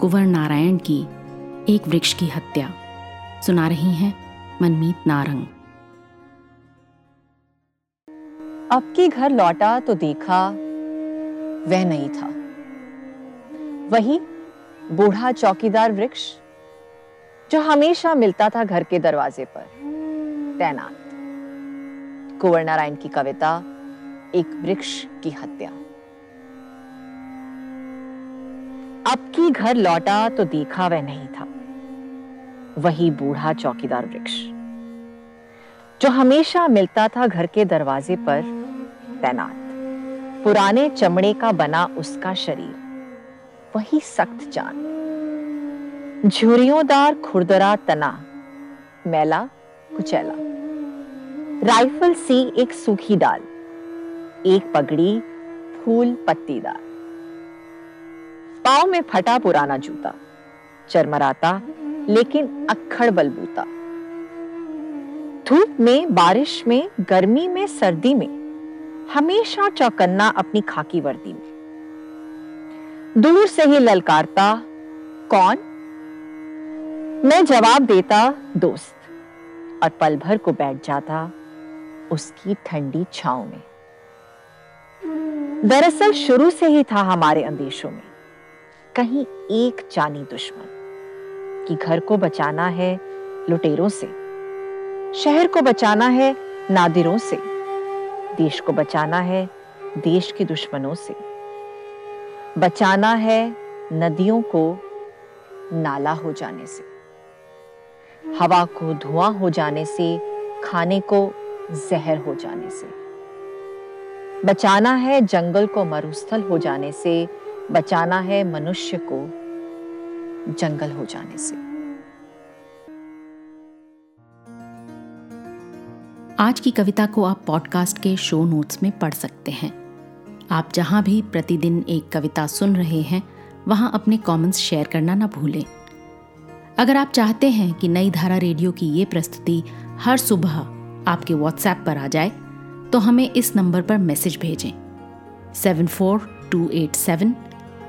कुंवर नारायण की एक वृक्ष की हत्या। सुना रही हैं मनमीत नारंग। अब की घर लौटा तो देखा, वह नहीं था। वही बूढ़ा चौकीदार वृक्ष, जो हमेशा मिलता था घर के दरवाजे पर, तैनात। कुंवर नारायण की कविता, एक वृक्ष की हत्या। अब की घर लौटा तो देखा वह नहीं था। वही बूढ़ा चौकीदार वृक्ष, जो हमेशा मिलता था घर के दरवाजे पर तैनात। पुराने चमड़े का बना उसका शरीर, वही सख्त जान। झुरियोंदार खुरदरा तना, मैला, कुचैला। राइफल सी एक सूखी डाल एक पगड़ी फूल पत्तीदार। पाव में फटा पुराना जूता, चरमराता, लेकिन अक्खड़ बलबूता। धूप में, बारिश में, गर्मी में, सर्दी में, हमेशा चौकन्ना अपनी खाकी वर्दी में। दूर से ही ललकारता, कौन? मैं जवाब देता, दोस्त, और पल भर को बैठ जाता उसकी ठंडी छाव में। दरअसल शुरू से ही था हमारे अंदेशों में। कहीं एक जानी दुश्मन कि घर को बचाना है लुटेरों से, शहर को बचाना है नादिरों से, देश को बचाना है देश के दुश्मनों से। बचाना है नदियों को नाला हो जाने से, हवा को धुआँ हो जाने से, खाने को जहर हो जाने से। बचाना है जंगल को मरुस्थल हो जाने से बचाना है मनुष्य को जंगल हो जाने से। आज की कविता को आप पॉडकास्ट के शो नोट्स में पढ़ सकते हैं। आप जहाँ भी प्रतिदिन एक कविता सुन रहे हैं, वहाँ अपने कमेंट्स शेयर करना ना भूलें। अगर आप चाहते हैं कि नई धारा रेडियो की ये प्रस्तुति हर सुबह आपके व्हाट्सएप पर आ जाए तो हमें इस नंबर पर मैसेज भेजें। Seven four two eight seven